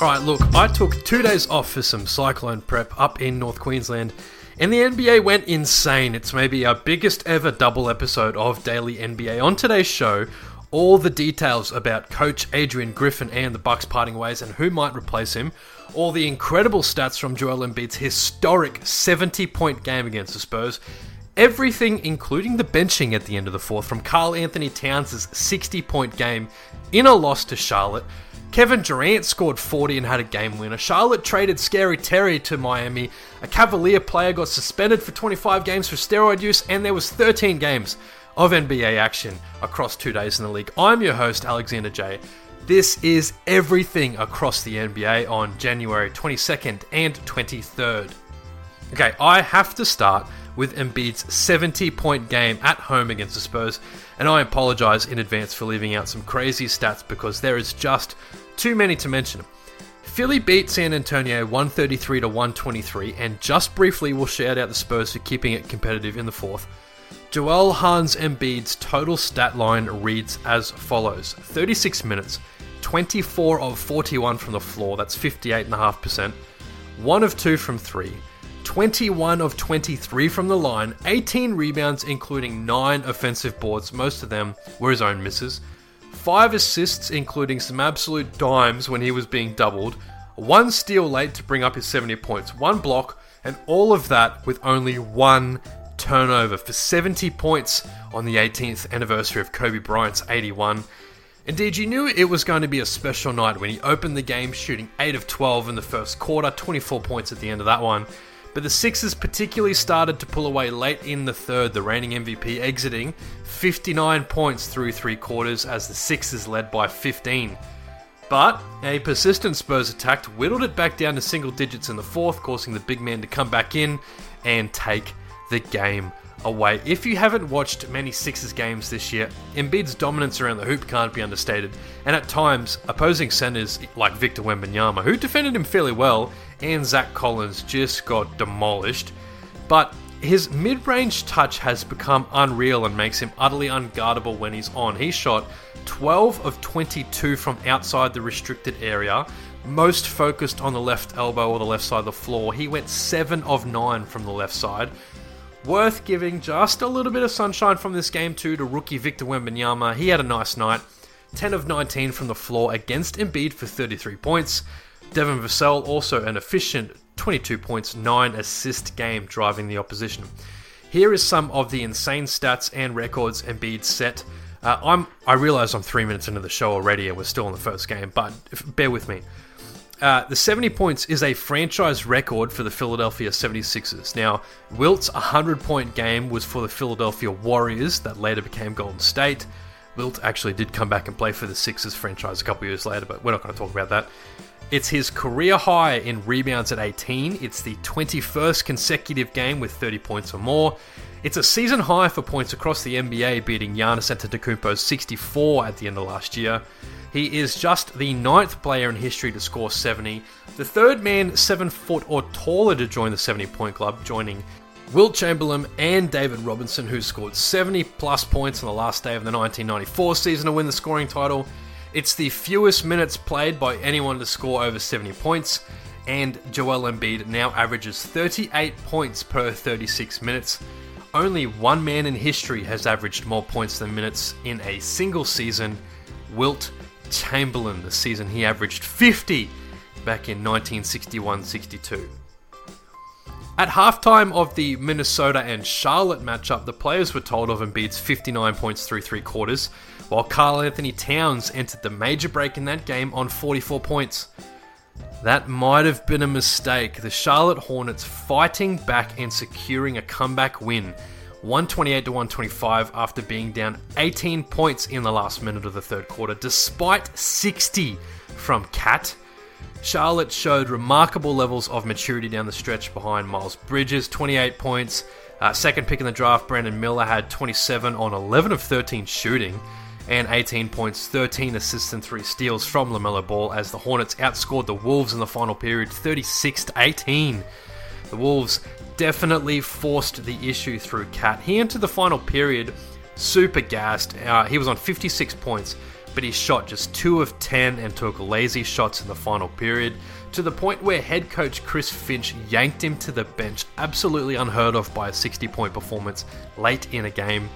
All right, look, I took two days off for some cyclone prep up in North Queensland, and the NBA went insane. It's maybe our biggest ever double episode of Daily NBA. On today's show, all the details about coach Adrian Griffin and the Bucks parting ways and who might replace him, all the incredible stats from Joel Embiid's historic 70-point game against the Spurs, everything including the benching at the end of the fourth from Karl Anthony Towns' 60-point game in a loss to Charlotte. Kevin Durant scored 40 and had a game winner. Charlotte traded Scary Terry to Miami. A Cavalier player got suspended for 25 games for steroid use, and there was 13 games of NBA action across two days in the league. I'm your host, Alexander J. This is everything across the NBA on January 22nd and 23rd. Okay, I have to start with Embiid's 70 point game at home against the Spurs, and I apologise in advance for leaving out some crazy stats because there is just too many to mention. Philly beat San Antonio 133 to 123, and just briefly we'll shout out the Spurs for keeping it competitive in the fourth. Joel Hans Embiid's total stat line reads as follows 36 minutes, 24 of 41 from the floor, that's 58.5%, 1 of 2 from 3, 21 of 23 from the line, 18 rebounds, including 9 offensive boards, most of them were his own misses, 5 assists, including some absolute dimes when he was being doubled, 1 steal late to bring up his 70 points, 1 block, and all of that with only 1 turnover for 70 points on the 18th anniversary of Kobe Bryant's 81. Indeed, you knew it was going to be a special night when he opened the game shooting 8 of 12 in the first quarter, 24 points at the end of that one. But the Sixers particularly started to pull away late in the third, the reigning MVP exiting 59 points through three quarters as the Sixers led by 15. But a persistent Spurs attack whittled it back down to single digits in the fourth, causing the big man to come back in and take the game away. If you haven't watched many Sixers games this year, Embiid's dominance around the hoop can't be understated, and at times, opposing centers like Victor Wembanyama, who defended him fairly well, and Zach Collins just got demolished. But his mid range touch has become unreal and makes him utterly unguardable when he's on. He shot 12 of 22 from outside the restricted area, most focused on the left elbow or the left side of the floor. He went 7 of 9 from the left side. Worth giving just a little bit of sunshine from this game too to rookie Victor Wembanyama. He had a nice night. 10 of 19 from the floor against Embiid for 33 points. Devin Vassell also an efficient 22 points, 9 assist game driving the opposition. Here is some of the insane stats and records Embiid set. Uh, I'm I realize I'm three minutes into the show already and we're still in the first game, but bear with me. Uh, the 70 points is a franchise record for the Philadelphia 76ers. Now, Wilt's 100 point game was for the Philadelphia Warriors, that later became Golden State. Wilt actually did come back and play for the Sixers franchise a couple years later, but we're not going to talk about that. It's his career high in rebounds at 18. It's the 21st consecutive game with 30 points or more. It's a season high for points across the NBA, beating Giannis Antetokounmpo's 64 at the end of last year. He is just the ninth player in history to score 70, the third man seven foot or taller to join the 70 point club, joining Wilt Chamberlain and David Robinson, who scored 70 plus points on the last day of the 1994 season to win the scoring title. It's the fewest minutes played by anyone to score over 70 points, and Joel Embiid now averages 38 points per 36 minutes. Only one man in history has averaged more points than minutes in a single season Wilt Chamberlain, the season he averaged 50 back in 1961 62. At halftime of the Minnesota and Charlotte matchup, the players were told of Embiid's 59 points through three quarters, while Karl Anthony Towns entered the major break in that game on 44 points. That might have been a mistake. The Charlotte Hornets fighting back and securing a comeback win 128 to 125 after being down 18 points in the last minute of the third quarter, despite 60 from KAT. Charlotte showed remarkable levels of maturity down the stretch behind Miles Bridges, 28 points. Uh, second pick in the draft, Brandon Miller had 27 on 11 of 13 shooting and 18 points, 13 assists, and 3 steals from LaMelo Ball as the Hornets outscored the Wolves in the final period 36 to 18. The Wolves definitely forced the issue through KAT. He entered the final period super gassed. Uh, he was on 56 points, but he shot just 2 of 10 and took lazy shots in the final period, to the point where head coach Chris Finch yanked him to the bench, absolutely unheard of by a 60 point performance late in a game.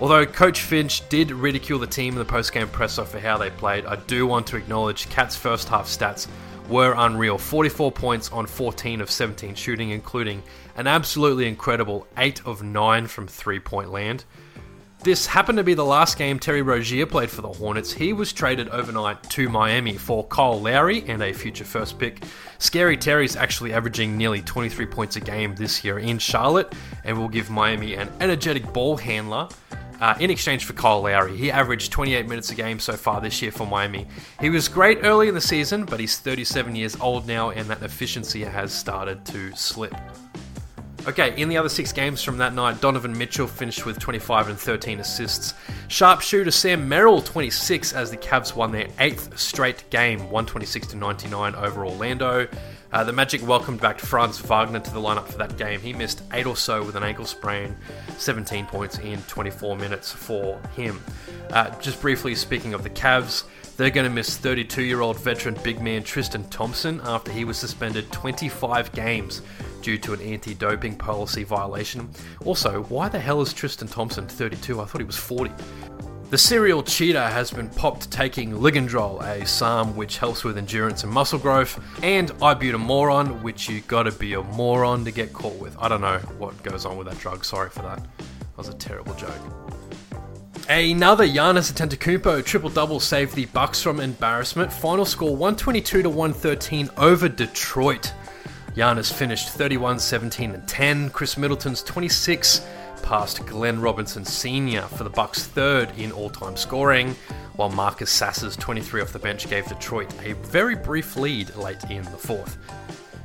Although Coach Finch did ridicule the team in the post-game presser for how they played, I do want to acknowledge KAT's first half stats were unreal. 44 points on 14 of 17 shooting, including an absolutely incredible 8 of 9 from three point land. This happened to be the last game Terry Rozier played for the Hornets. He was traded overnight to Miami for Kyle Lowry and a future first pick. Scary Terry's actually averaging nearly 23 points a game this year in Charlotte and will give Miami an energetic ball handler uh, in exchange for Kyle Lowry. He averaged 28 minutes a game so far this year for Miami. He was great early in the season, but he's 37 years old now and that efficiency has started to slip. Okay, in the other six games from that night, Donovan Mitchell finished with 25 and 13 assists. Sharpshooter Sam Merrill 26 as the Cavs won their eighth straight game, 126 to 99 over Orlando. Uh, the Magic welcomed back Franz Wagner to the lineup for that game. He missed eight or so with an ankle sprain, 17 points in 24 minutes for him. Uh, just briefly speaking of the Cavs, they're going to miss 32 year old veteran big man Tristan Thompson after he was suspended 25 games due to an anti doping policy violation. Also, why the hell is Tristan Thompson 32? I thought he was 40. The serial cheater has been popped taking Ligandrol, a SARM which helps with endurance and muscle growth, and ibutamoron, which you gotta be a moron to get caught with. I don't know what goes on with that drug, sorry for that. That was a terrible joke. Another Giannis Antetokounmpo triple double saved the Bucks from embarrassment. Final score 122 to 113 over Detroit. Giannis finished 31, 17, and 10. Khris Middleton's 26 passed Glenn Robinson Sr. for the Bucks' third in all-time scoring, while Marcus Sasser's 23 off the bench gave Detroit a very brief lead late in the fourth.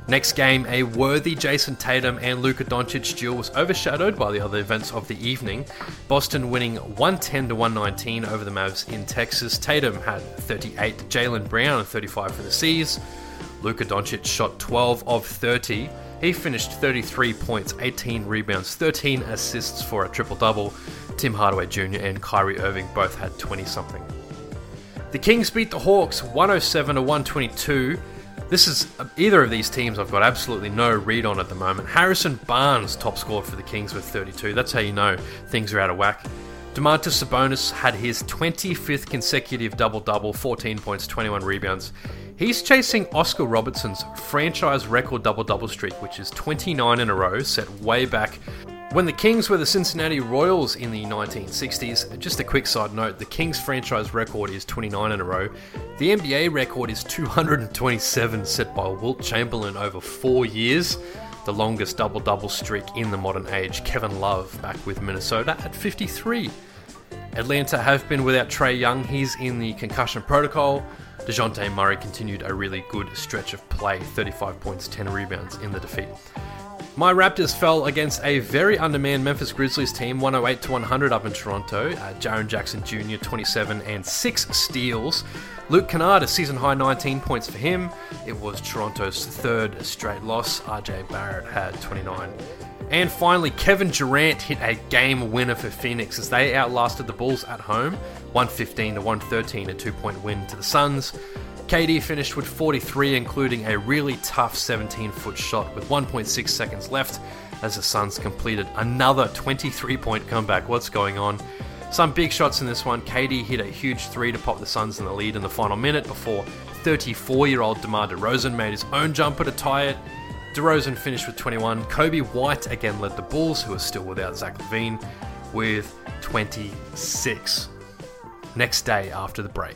Next game, a worthy Jayson Tatum and Luka Doncic duel was overshadowed by the other events of the evening. Boston winning 110 to 119 over the Mavs in Texas. Tatum had 38, Jaylen Brown 35 for the C's. Luka Doncic shot 12 of 30. He finished 33 points, 18 rebounds, 13 assists for a triple double. Tim Hardaway Jr. and Kyrie Irving both had 20 something. The Kings beat the Hawks 107 to 122. This is uh, either of these teams I've got absolutely no read on at the moment. Harrison Barnes top scored for the Kings with 32. That's how you know things are out of whack. Domantas Sabonis had his 25th consecutive double double, 14 points, 21 rebounds. He's chasing Oscar Robertson's franchise record double double streak, which is 29 in a row, set way back when the Kings were the Cincinnati Royals in the 1960s, just a quick side note, the Kings franchise record is 29 in a row. The NBA record is 227 set by Wilt Chamberlain over four years, the longest double double streak in the modern age. Kevin Love back with Minnesota at 53. Atlanta have been without Trae Young, he's in the concussion protocol. DeJounte Murray continued a really good stretch of play 35 points, 10 rebounds in the defeat. My Raptors fell against a very undermanned Memphis Grizzlies team, 108 to 100 up in Toronto. Uh, Jaren Jackson Jr., 27 and 6 steals. Luke Kennard, a season high 19 points for him. It was Toronto's third straight loss. RJ Barrett had 29. And finally, Kevin Durant hit a game winner for Phoenix as they outlasted the Bulls at home, 115 to 113, a two point win to the Suns. KD finished with 43, including a really tough 17 foot shot with 1.6 seconds left as the Suns completed another 23 point comeback. What's going on? Some big shots in this one. KD hit a huge three to pop the Suns in the lead in the final minute before 34 year old DeMar DeRozan made his own jumper to tie it. DeRozan finished with 21. Coby White again led the Bulls, who are still without Zach LaVine, with 26. Next day after the break.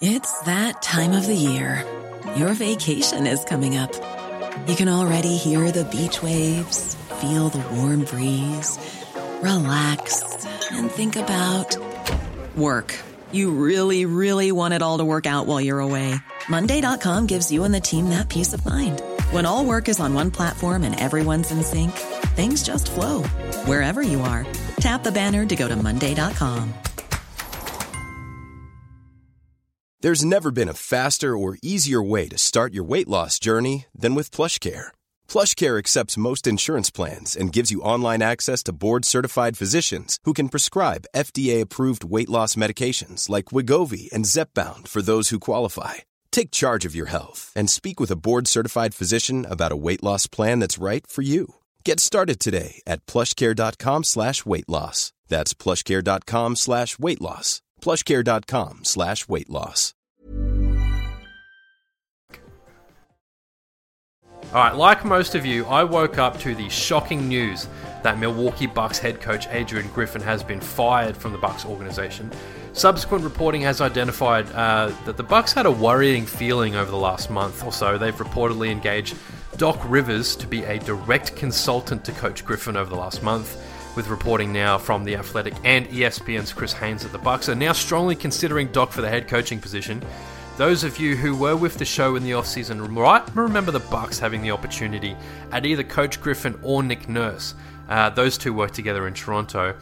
It's that time of the year. Your vacation is coming up. You can already hear the beach waves, feel the warm breeze, relax, and think about work. You really, really want it all to work out while you're away. Monday.com gives you and the team that peace of mind. When all work is on one platform and everyone's in sync, things just flow wherever you are. Tap the banner to go to Monday.com. There's never been a faster or easier way to start your weight loss journey than with plush PlushCare PlushCare accepts most insurance plans and gives you online access to board-certified physicians who can prescribe FDA-approved weight loss medications like Wegovy and Zepbound for those who qualify. Take charge of your health and speak with a board-certified physician about a weight loss plan that's right for you. Get started today at plushcare.com slash weight loss. That's plushcare.com slash weight loss. plushcare.com slash weight loss. Alright, like most of you, I woke up to the shocking news that Milwaukee Bucks head coach Adrian Griffin has been fired from the Bucks organization. Subsequent reporting has identified uh, that the Bucks had a worrying feeling over the last month or so. They've reportedly engaged Doc Rivers to be a direct consultant to Coach Griffin over the last month. With reporting now from The Athletic and ESPN's Chris Haynes that the Bucks are now strongly considering Doc for the head coaching position. Those of you who were with the show in the offseason right remember the Bucks having the opportunity at either Coach Griffin or Nick Nurse. Uh, those two worked together in Toronto.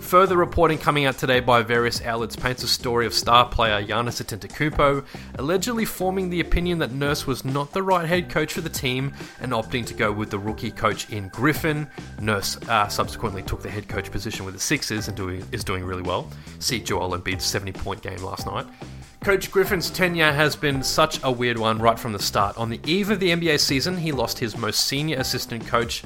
Further reporting coming out today by various outlets paints a story of star player Giannis Antetokounmpo allegedly forming the opinion that Nurse was not the right head coach for the team and opting to go with the rookie coach in Griffin. Nurse uh, subsequently took the head coach position with the Sixers and doing, is doing really well. See Joel Embiid's 70 point game last night. Coach Griffin's tenure has been such a weird one right from the start. On the eve of the NBA season, he lost his most senior assistant coach,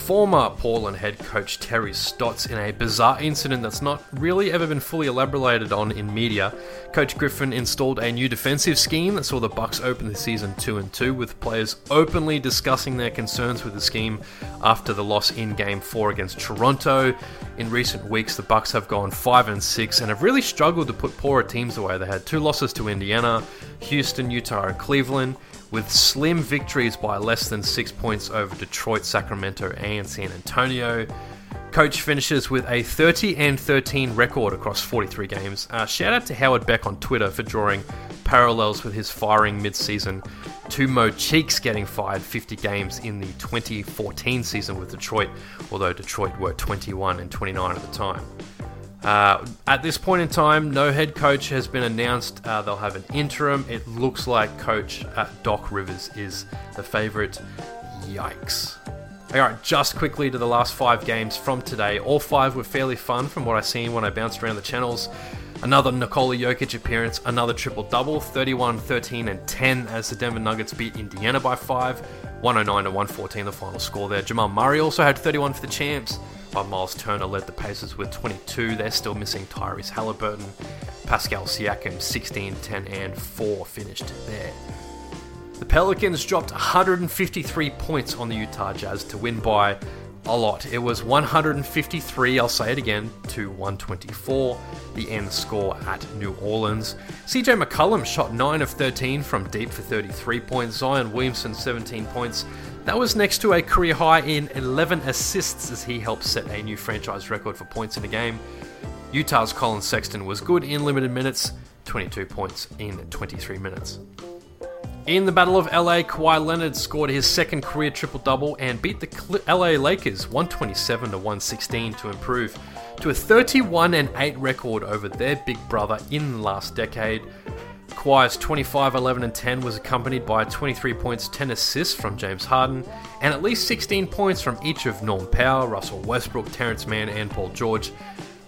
former Portland head coach Terry Stotts, in a bizarre incident that's not really ever been fully elaborated on in media. Coach Griffin installed a new defensive scheme that saw the Bucks open the season 2 and 2 with players openly discussing their concerns with the scheme after the loss in game 4 against Toronto. In recent weeks, the Bucks have gone 5 and 6 and have really struggled to put poorer teams away. They had two losses to Indiana, Houston, Utah, and Cleveland with slim victories by less than six points over Detroit, Sacramento, and San Antonio. Coach finishes with a 30 and 13 record across 43 games. Uh, shout out to Howard Beck on Twitter for drawing parallels with his firing mid season to Mo Cheeks getting fired 50 games in the 2014 season with Detroit, although Detroit were 21 and 29 at the time. Uh, at this point in time, no head coach has been announced. Uh, they'll have an interim. It looks like Coach uh, Doc Rivers is the favourite. Yikes. Alright, just quickly to the last five games from today. All five were fairly fun from what I seen when I bounced around the channels. Another Nikola Jokic appearance, another triple double, 31, 13, and 10 as the Denver Nuggets beat Indiana by 5, 109 to 114 the final score there. Jamal Murray also had 31 for the champs while Miles Turner led the Pacers with 22. They're still missing Tyrese Halliburton. Pascal Siakam, 16, 10, and 4 finished there. The Pelicans dropped 153 points on the Utah Jazz to win by a lot. It was 153, I'll say it again, to 124, the end score at New Orleans. CJ McCollum shot 9 of 13 from deep for 33 points. Zion Williamson, 17 points. That was next to a career high in 11 assists as he helped set a new franchise record for points in a game. Utah's Collin Sexton was good in limited minutes, 22 points in 23 minutes. In the Battle of LA, Kawhi Leonard scored his second career triple double and beat the LA Lakers 127 to 116 to improve to a 31 and 8 record over their big brother in the last decade. Kawhi's 25, 11, and 10 was accompanied by 23 points, 10 assists from James Harden, and at least 16 points from each of Norm Powell, Russell Westbrook, Terance Mann, and Paul George.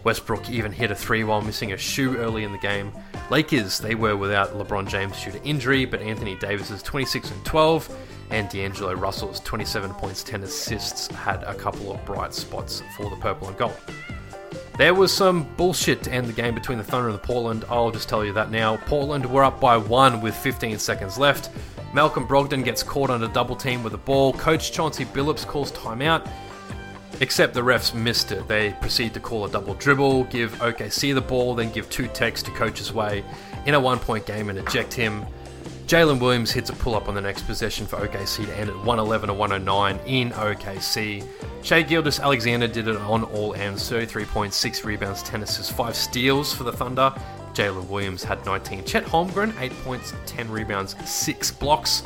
Westbrook even hit a three while missing a shoe early in the game. Lakers, they were without LeBron James due to injury, but Anthony Davis's 26 and 12 and D'Angelo Russell's 27 points, 10 assists had a couple of bright spots for the purple and gold. There was some bullshit to end the game between the Thunder and the Portland. I'll just tell you that now. Portland were up by one with 15 seconds left. Malcolm Brogdon gets caught on a double team with the ball. Coach Chauncey Billups calls timeout. Except the refs missed it. They proceed to call a double dribble, give OKC the ball, then give two techs to Coach's way in a one point game and eject him. Jalen Williams hits a pull up on the next possession for OKC to end at 111 to 109 in OKC. Shai Gilgeous-Alexander did it on all ends 33 points, 6 rebounds, 10 assists, 5 steals for the Thunder. Jalen Williams had 19. Chet Holmgren, 8 points, 10 rebounds, 6 blocks.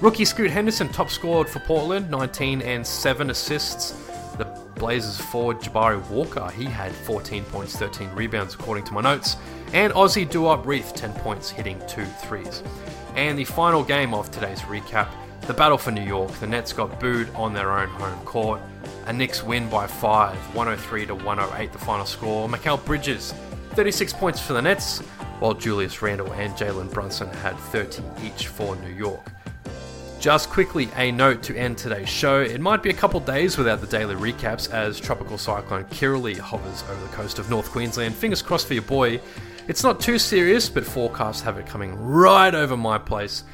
Rookie Scoot Henderson top scored for Portland, 19 and 7 assists. The Blazers forward Jabari Walker, he had 14 points, 13 rebounds according to my notes. And Aussie Duop Reath, 10 points, hitting two threes. And the final game of today's recap The battle for New York, the Nets got booed on their own home court. A Knicks win by 5, 103 to 108 the final score. Mikal Bridges, 36 points for the Nets, while Julius Randle and Jalen Brunson had 30 each for New York. Just quickly, a note to end today's show. It might be a couple days without the daily recaps as Tropical Cyclone Kirrily hovers over the coast of North Queensland. Fingers crossed for your boy. It's not too serious, but forecasts have it coming right over my place.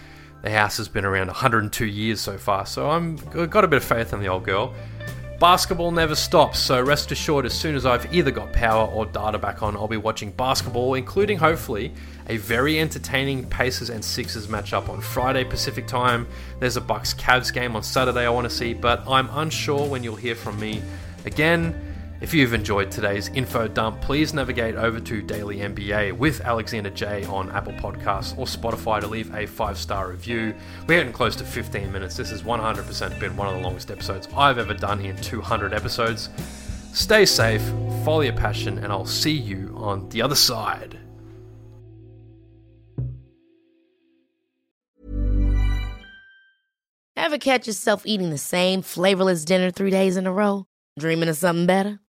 The house has been around 102 years so far, so I'm got a bit of faith in the old girl. Basketball never stops, so rest assured, as soon as I've either got power or data back on, I'll be watching basketball, including hopefully a very entertaining Pacers and Sixers matchup on Friday Pacific time. There's a Bucks Cavs game on Saturday I want to see, but I'm unsure when you'll hear from me again. If you've enjoyed today's info dump, please navigate over to Daily NBA with Alexander J on Apple Podcasts or Spotify to leave a five star review. We're getting close to 15 minutes. This has 100% been one of the longest episodes I've ever done in 200 episodes. Stay safe, follow your passion, and I'll see you on the other side. Ever catch yourself eating the same flavorless dinner three days in a row? Dreaming of something better?